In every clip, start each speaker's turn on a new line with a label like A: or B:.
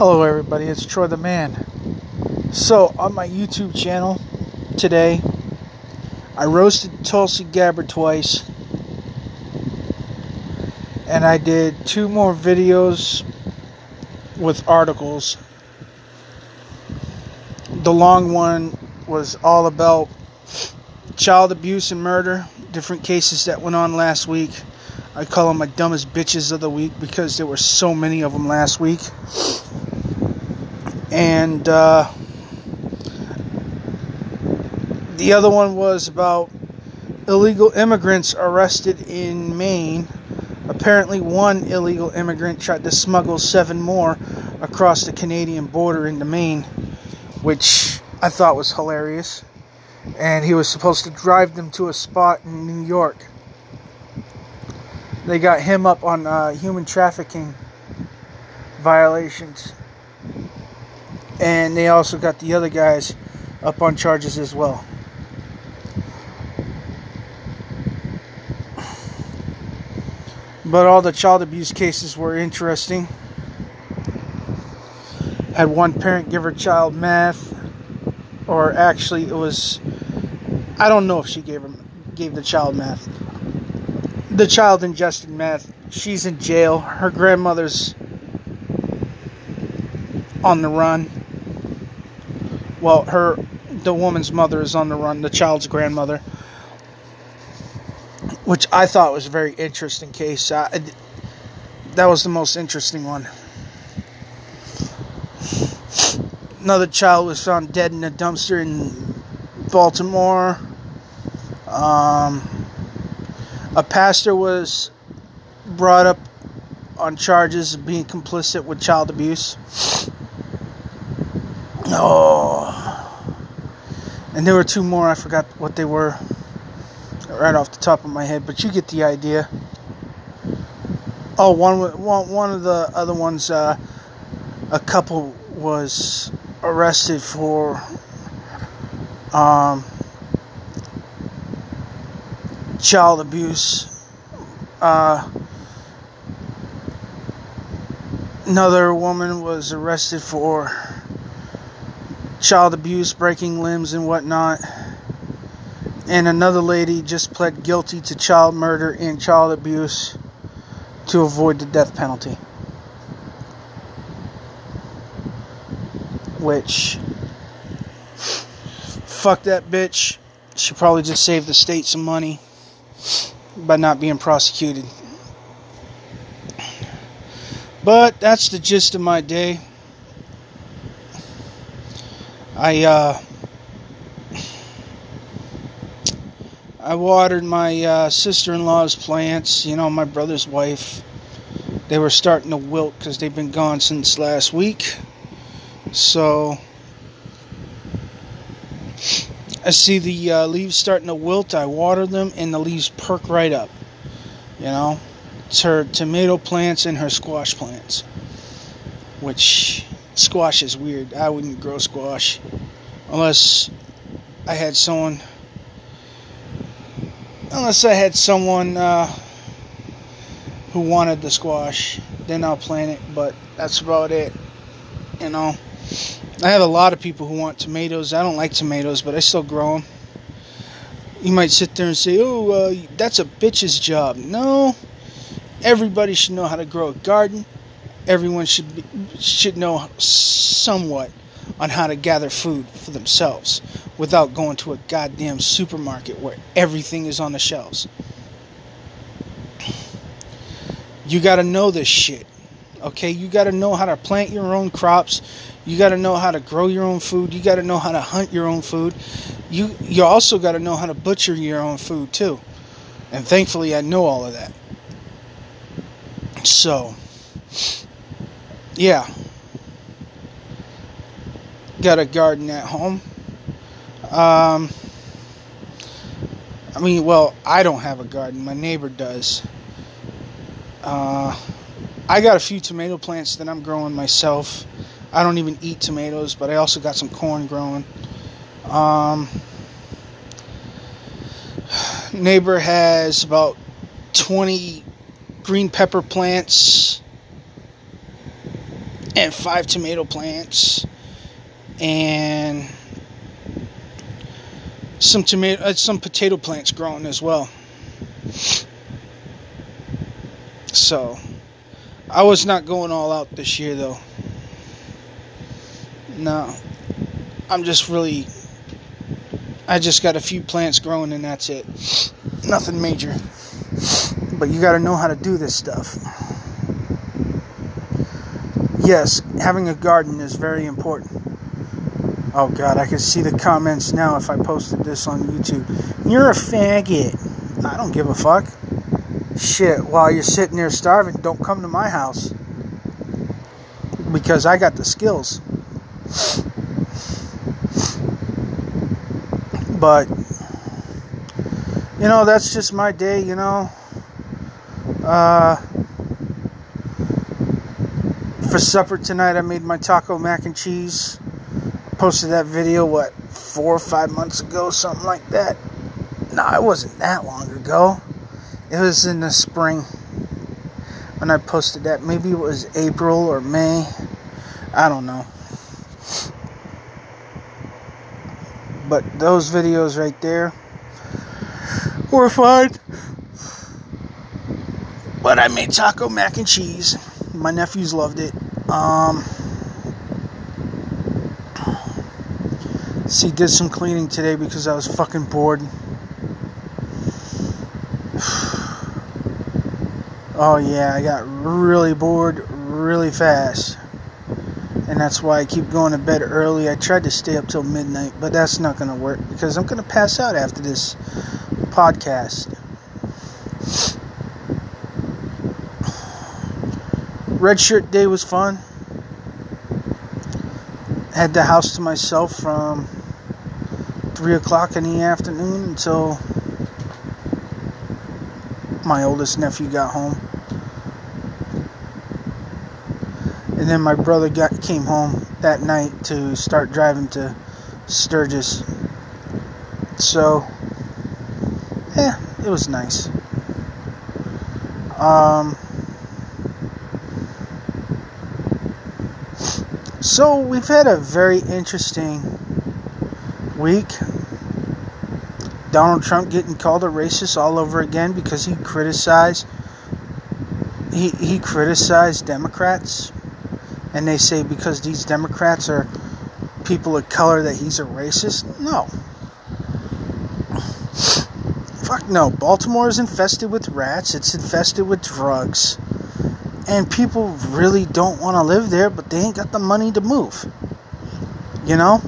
A: Hello, everybody. It's Troy the Man. So, on my YouTube channel today, I roasted Tulsi Gabbard twice, and I did two more videos with articles. The long one was all about child abuse and murder, different cases that went on last week. I call them my dumbest bitches of the week because there were so many of them last week. And uh, the other one was about illegal immigrants arrested in Maine. Apparently, one illegal immigrant tried to smuggle seven more across the Canadian border into Maine, which I thought was hilarious. And he was supposed to drive them to a spot in New York they got him up on uh, human trafficking violations. And they also got the other guys up on charges as well. But all the child abuse cases were interesting. Had one parent give her child meth, or actually, it was I don't know if she gave her gave the child meth the child ingested meth. She's in jail. Her grandmother's on the run. Well, her the woman's mother is on the run, the child's grandmother. Which I thought was a very interesting case. I, that was the most interesting one. Another child was found dead in a dumpster in Baltimore. Um, a pastor was brought up on charges of being complicit with child abuse. Oh. And there were two more, I forgot what they were right off the top of my head, but you get the idea. Oh, one, one, one of the other ones, uh, a couple was arrested for um, child abuse. Uh, another woman was arrested for child abuse, breaking limbs, and whatnot. And another lady just pled guilty to child murder and child abuse to avoid the death penalty. Which, fuck that bitch. She probably just saved the state some money by not being prosecuted. But that's the gist of my day. I uh, I watered my uh, sister-in-law's plants. You know, my brother's wife. They were starting to wilt because they've been gone since last week. So I see the uh, leaves starting to wilt. I water them, and the leaves perk right up. You know, it's her tomato plants and her squash plants. Which squash is weird. I wouldn't grow squash unless I had someone. Unless I had someone uh, who wanted the squash, then I'll plant it. But that's about it. You know. I have a lot of people who want tomatoes. I don't like tomatoes, but I still grow them. You might sit there and say, "Oh, uh, that's a bitch's job." No, everybody should know how to grow a garden. Everyone should be, should know somewhat on how to gather food for themselves without going to a goddamn supermarket where everything is on the shelves. You got to know this shit. Okay, you got to know how to plant your own crops. You got to know how to grow your own food. You got to know how to hunt your own food. You you also got to know how to butcher your own food too. And thankfully, I know all of that. So, yeah, got a garden at home. Um, I mean, well, I don't have a garden. My neighbor does. Uh, I got a few tomato plants that I'm growing myself. I don't even eat tomatoes, but I also got some corn growing. Um, neighbor has about 20 green pepper plants and five tomato plants and some tomato uh, some potato plants growing as well. So, I was not going all out this year though. No. I'm just really I just got a few plants growing and that's it. Nothing major. But you got to know how to do this stuff. Yes, having a garden is very important. Oh god, I can see the comments now if I posted this on YouTube. You're a faggot. I don't give a fuck. Shit, while you're sitting there starving, don't come to my house. Because I got the skills. But, you know, that's just my day, you know. Uh, for supper tonight, I made my taco mac and cheese. Posted that video, what, four or five months ago, something like that. No, it wasn't that long ago. It was in the spring when I posted that. Maybe it was April or May. I don't know. But those videos right there were fun. But I made taco mac and cheese. My nephews loved it. Um, see, did some cleaning today because I was fucking bored. Oh yeah, I got really bored really fast and that's why I keep going to bed early. I tried to stay up till midnight, but that's not going to work because I'm going to pass out after this podcast. Red Shirt Day was fun. Had the house to myself from 3 o'clock in the afternoon until my oldest nephew got home. And then my brother got came home that night to start driving to Sturgis. So, yeah, it was nice. Um, so we've had a very interesting week. Donald Trump getting called a racist all over again because he criticized he he criticized Democrats and they say because these Democrats are people of color that he's a racist. No. Fuck no. Baltimore is infested with rats, it's infested with drugs. And people really don't want to live there, but they ain't got the money to move. You know?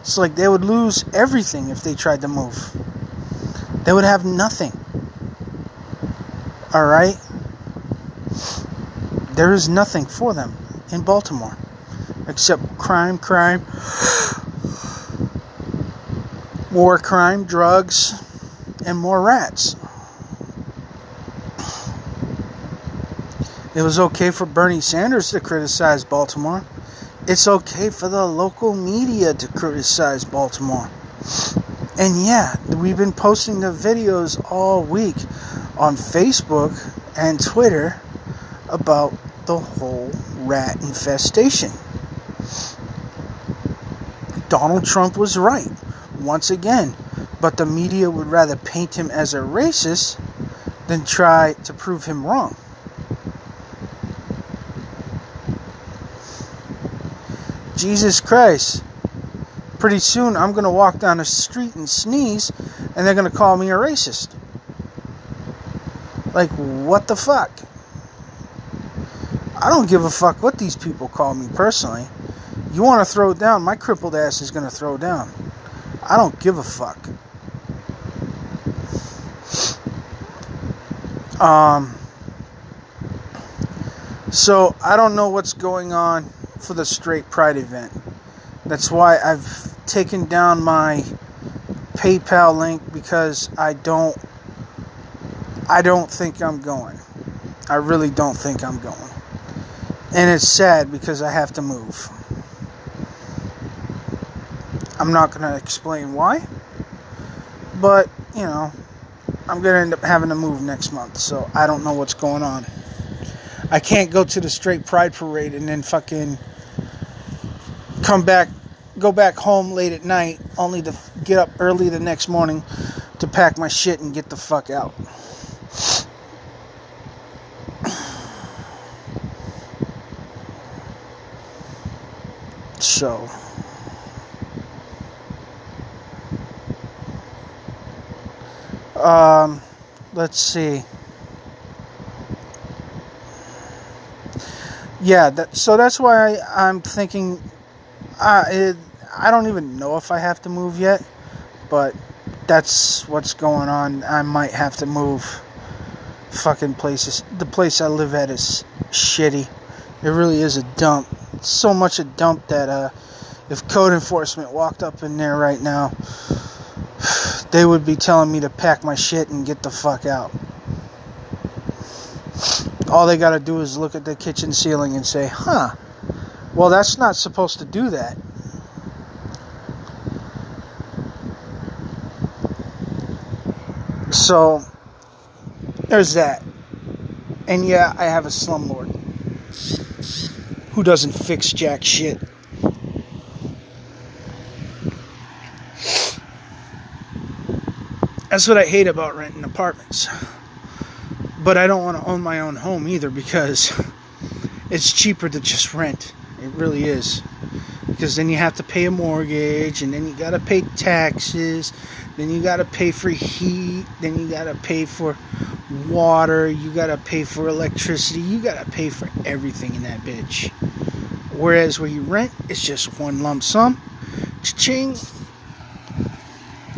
A: It's like they would lose everything if they tried to move. They would have nothing. Alright? There is nothing for them in Baltimore. Except crime, crime, more crime, drugs, and more rats. It was okay for Bernie Sanders to criticize Baltimore. It's okay for the local media to criticize Baltimore. And yeah, we've been posting the videos all week on Facebook and Twitter about the whole rat infestation. Donald Trump was right, once again, but the media would rather paint him as a racist than try to prove him wrong. Jesus Christ. Pretty soon I'm going to walk down the street and sneeze, and they're going to call me a racist. Like, what the fuck? I don't give a fuck what these people call me personally. You want to throw down, my crippled ass is going to throw down. I don't give a fuck. Um, so I don't know what's going on for the Straight Pride event. That's why I've taken down my PayPal link because I don't I don't think I'm going. I really don't think I'm going. And it's sad because I have to move. I'm not going to explain why, but you know, I'm going to end up having to move next month, so I don't know what's going on. I can't go to the straight pride parade and then fucking come back, go back home late at night, only to get up early the next morning to pack my shit and get the fuck out. So. Um, let's see. Yeah, that, so that's why I, am thinking. Uh, it, I don't even know if I have to move yet, but that's what's going on. I might have to move. Fucking places. The place I live at is shitty. It really is a dump. So much a dump that uh, if code enforcement walked up in there right now, they would be telling me to pack my shit and get the fuck out. All they gotta do is look at the kitchen ceiling and say, huh, well, that's not supposed to do that. So, there's that. And yeah, I have a slumlord who doesn't fix jack shit. That's what I hate about renting apartments. But I don't want to own my own home either because it's cheaper to just rent. It really is. Because then you have to pay a mortgage, and then you got to pay taxes, then you got to pay for heat, then you got to pay for water, you got to pay for electricity, you got to pay for everything in that bitch. Whereas where you rent, it's just one lump sum. Ching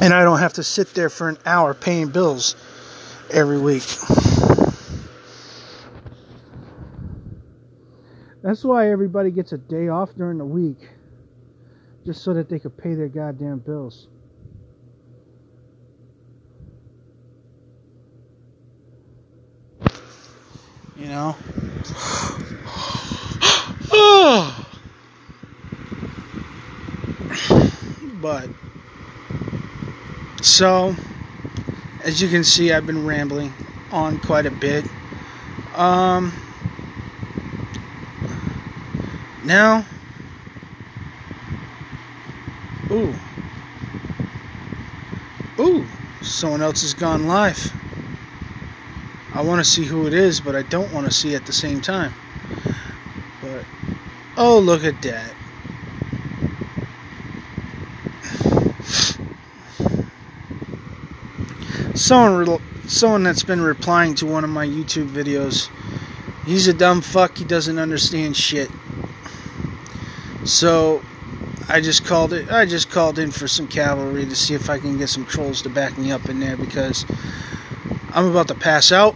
A: and I don't have to sit there for an hour paying bills every week. That's why everybody gets a day off during the week, just so that they could pay their goddamn bills. You know? but so, as you can see, I've been rambling on quite a bit. Um, now, ooh, ooh, someone else has gone live. I want to see who it is, but I don't want to see at the same time. But, oh, look at that. someone someone that's been replying to one of my YouTube videos. He's a dumb fuck. He doesn't understand shit. So I just called it. I just called in for some cavalry to see if I can get some trolls to back me up in there because I'm about to pass out,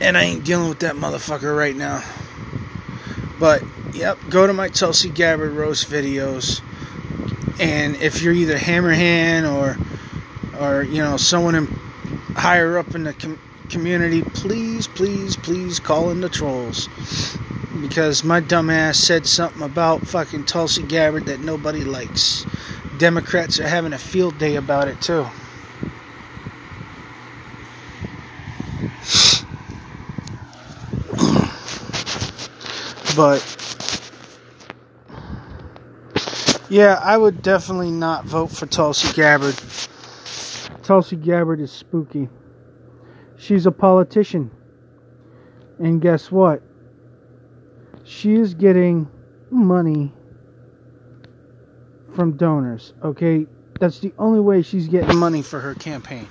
A: and I ain't dealing with that motherfucker right now. But yep, go to my Tulsi Gabbard roast videos, and if you're either Hammerhand or or you know someone in, higher up in the com- community, please, please, please call in the trolls because my dumbass said something about fucking Tulsi Gabbard that nobody likes. Democrats are having a field day about it too. But yeah, I would definitely not vote for Tulsi Gabbard. Tulsi Gabbard is spooky. She's a politician. And guess what? She is getting money from donors, okay? That's the only way she's getting money for her campaign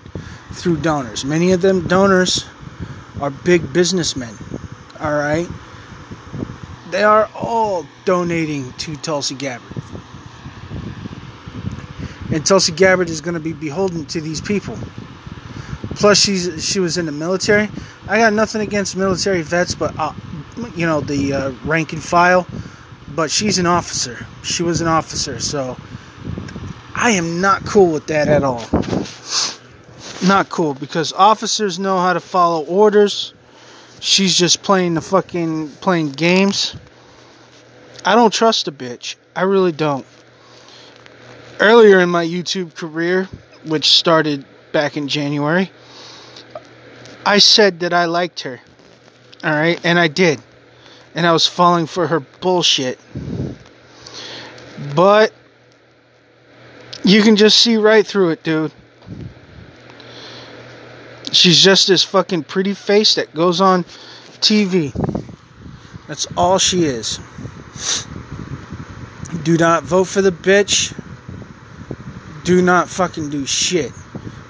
A: through donors. Many of them donors are big businessmen, all right? They are all donating to Tulsi Gabbard. And Tulsi Gabbard is going to be beholden to these people. Plus, she's she was in the military. I got nothing against military vets, but uh, you know the uh, rank and file. But she's an officer. She was an officer, so I am not cool with that at all. Not cool because officers know how to follow orders. She's just playing the fucking playing games. I don't trust a bitch. I really don't earlier in my YouTube career, which started back in January, I said that I liked her. All right, and I did. And I was falling for her bullshit. But you can just see right through it, dude. She's just this fucking pretty face that goes on TV. That's all she is. Do not vote for the bitch. Do not fucking do shit.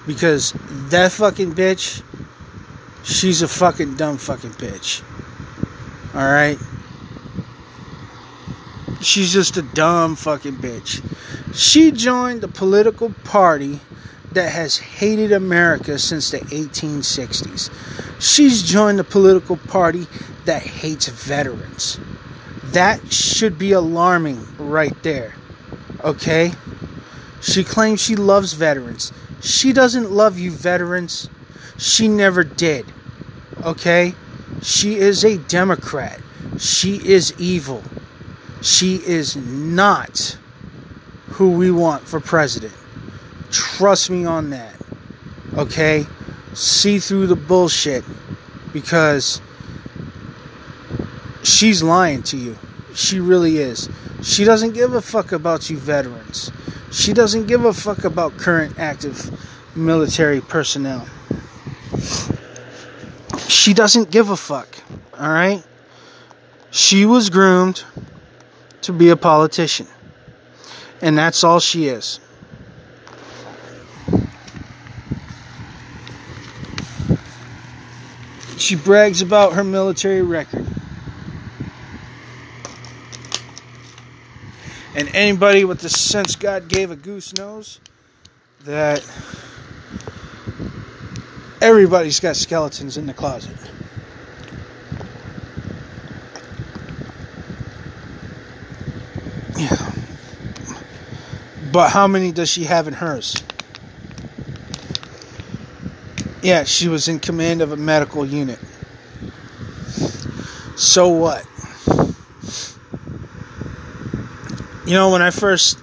A: Because that fucking bitch, she's a fucking dumb fucking bitch. Alright? She's just a dumb fucking bitch. She joined the political party that has hated America since the 1860s. She's joined the political party that hates veterans. That should be alarming right there. Okay? She claims she loves veterans. She doesn't love you, veterans. She never did. Okay? She is a Democrat. She is evil. She is not who we want for president. Trust me on that. Okay? See through the bullshit because she's lying to you. She really is. She doesn't give a fuck about you veterans. She doesn't give a fuck about current active military personnel. She doesn't give a fuck. All right? She was groomed to be a politician. And that's all she is. She brags about her military record. And anybody with the sense God gave a goose knows that everybody's got skeletons in the closet. Yeah. But how many does she have in hers? Yeah, she was in command of a medical unit. So what? You know, when I first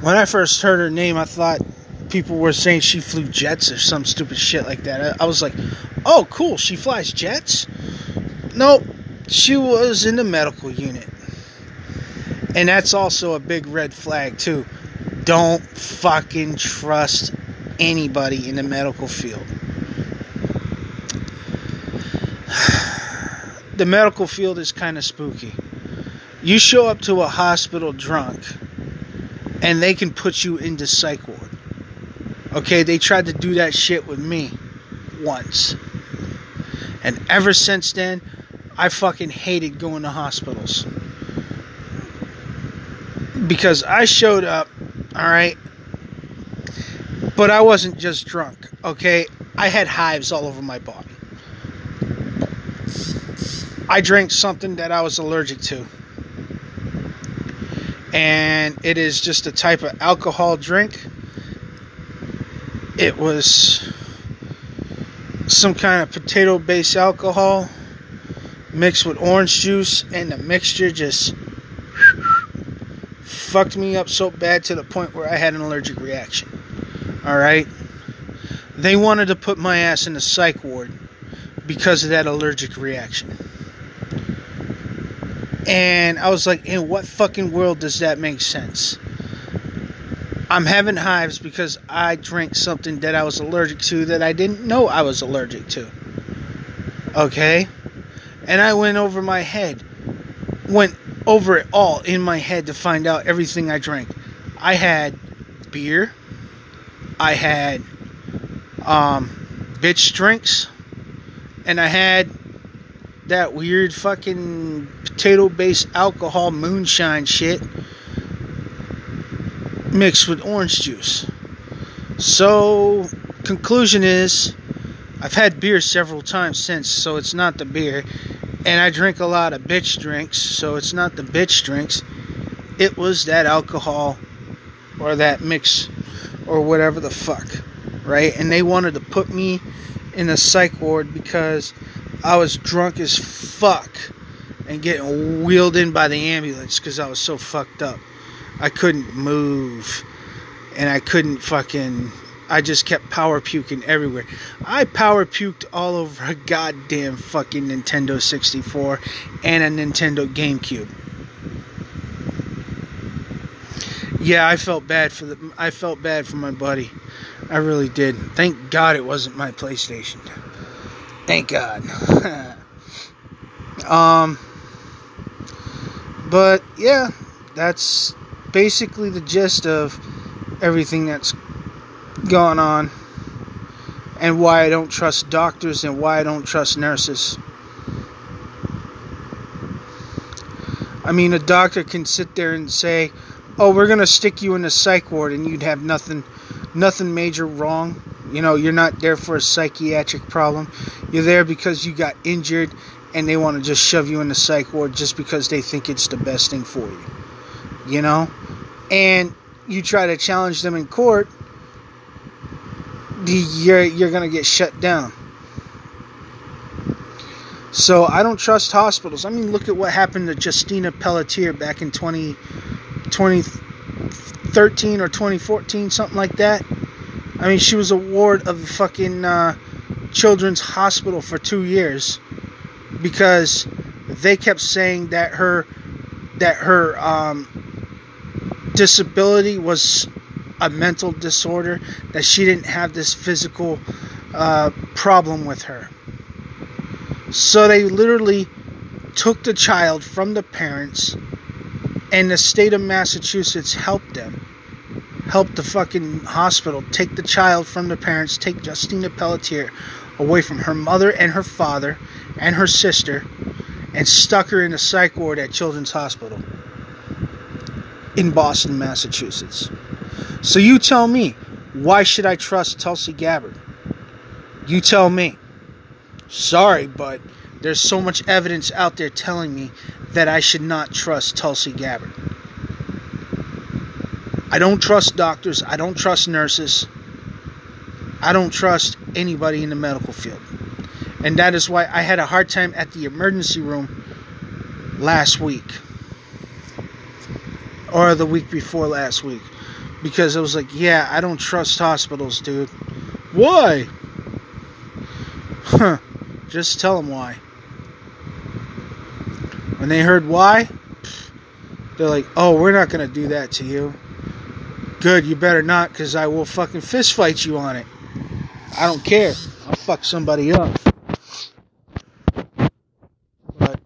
A: when I first heard her name, I thought people were saying she flew jets or some stupid shit like that. I, I was like, "Oh, cool, she flies jets?" Nope, she was in the medical unit. And that's also a big red flag too. Don't fucking trust anybody in the medical field. The medical field is kind of spooky. You show up to a hospital drunk, and they can put you into psych ward. Okay, they tried to do that shit with me once. And ever since then, I fucking hated going to hospitals. Because I showed up, alright, but I wasn't just drunk, okay? I had hives all over my body. I drank something that I was allergic to. And it is just a type of alcohol drink. It was some kind of potato based alcohol mixed with orange juice, and the mixture just fucked me up so bad to the point where I had an allergic reaction. Alright? They wanted to put my ass in the psych ward because of that allergic reaction. And I was like, in what fucking world does that make sense? I'm having hives because I drank something that I was allergic to that I didn't know I was allergic to. Okay? And I went over my head, went over it all in my head to find out everything I drank. I had beer, I had um, bitch drinks, and I had that weird fucking potato based alcohol moonshine shit mixed with orange juice. So, conclusion is I've had beer several times since, so it's not the beer. And I drink a lot of bitch drinks, so it's not the bitch drinks. It was that alcohol or that mix or whatever the fuck, right? And they wanted to put me in a psych ward because I was drunk as fuck and getting wheeled in by the ambulance because I was so fucked up. I couldn't move and I couldn't fucking I just kept power puking everywhere. I power puked all over a goddamn fucking Nintendo 64 and a Nintendo GameCube. Yeah, I felt bad for the I felt bad for my buddy. I really did. Thank God it wasn't my PlayStation. Thank God. um but yeah, that's basically the gist of everything that's going on and why I don't trust doctors and why I don't trust nurses. I mean, a doctor can sit there and say, "Oh, we're going to stick you in a psych ward and you'd have nothing nothing major wrong. You know, you're not there for a psychiatric problem. You're there because you got injured and they want to just shove you in the psych ward just because they think it's the best thing for you." You know? And you try to challenge them in court you're you're gonna get shut down. So I don't trust hospitals. I mean, look at what happened to Justina Pelletier back in 20, 2013 or 2014, something like that. I mean, she was a ward of the fucking uh, children's hospital for two years because they kept saying that her that her um, disability was a mental disorder, that she didn't have this physical uh, problem with her. So they literally took the child from the parents, and the state of Massachusetts helped them. Helped the fucking hospital take the child from the parents, take Justina Pelletier away from her mother and her father and her sister, and stuck her in a psych ward at Children's Hospital in Boston, Massachusetts. So you tell me, why should I trust Tulsi Gabbard? You tell me. Sorry, but there's so much evidence out there telling me that I should not trust Tulsi Gabbard. I don't trust doctors. I don't trust nurses. I don't trust anybody in the medical field. And that is why I had a hard time at the emergency room last week. Or the week before last week because I was like, yeah, I don't trust hospitals, dude. Why? Huh. Just tell them why. When they heard why, they're like, oh, we're not going to do that to you. Good, you better not, because I will fucking fist fight you on it. I don't care. I'll fuck somebody up. But.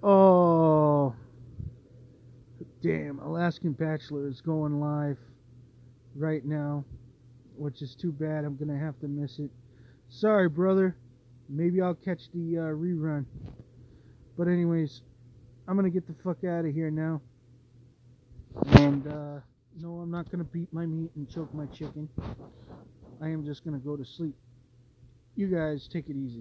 A: Oh. Damn, Alaskan Bachelor is going live right now, which is too bad. I'm gonna have to miss it. Sorry, brother. Maybe I'll catch the uh, rerun. But anyways, I'm gonna get the fuck out of here now. And uh, no, I'm not gonna beat my meat and choke my chicken. I am just gonna go to sleep. You guys take it easy.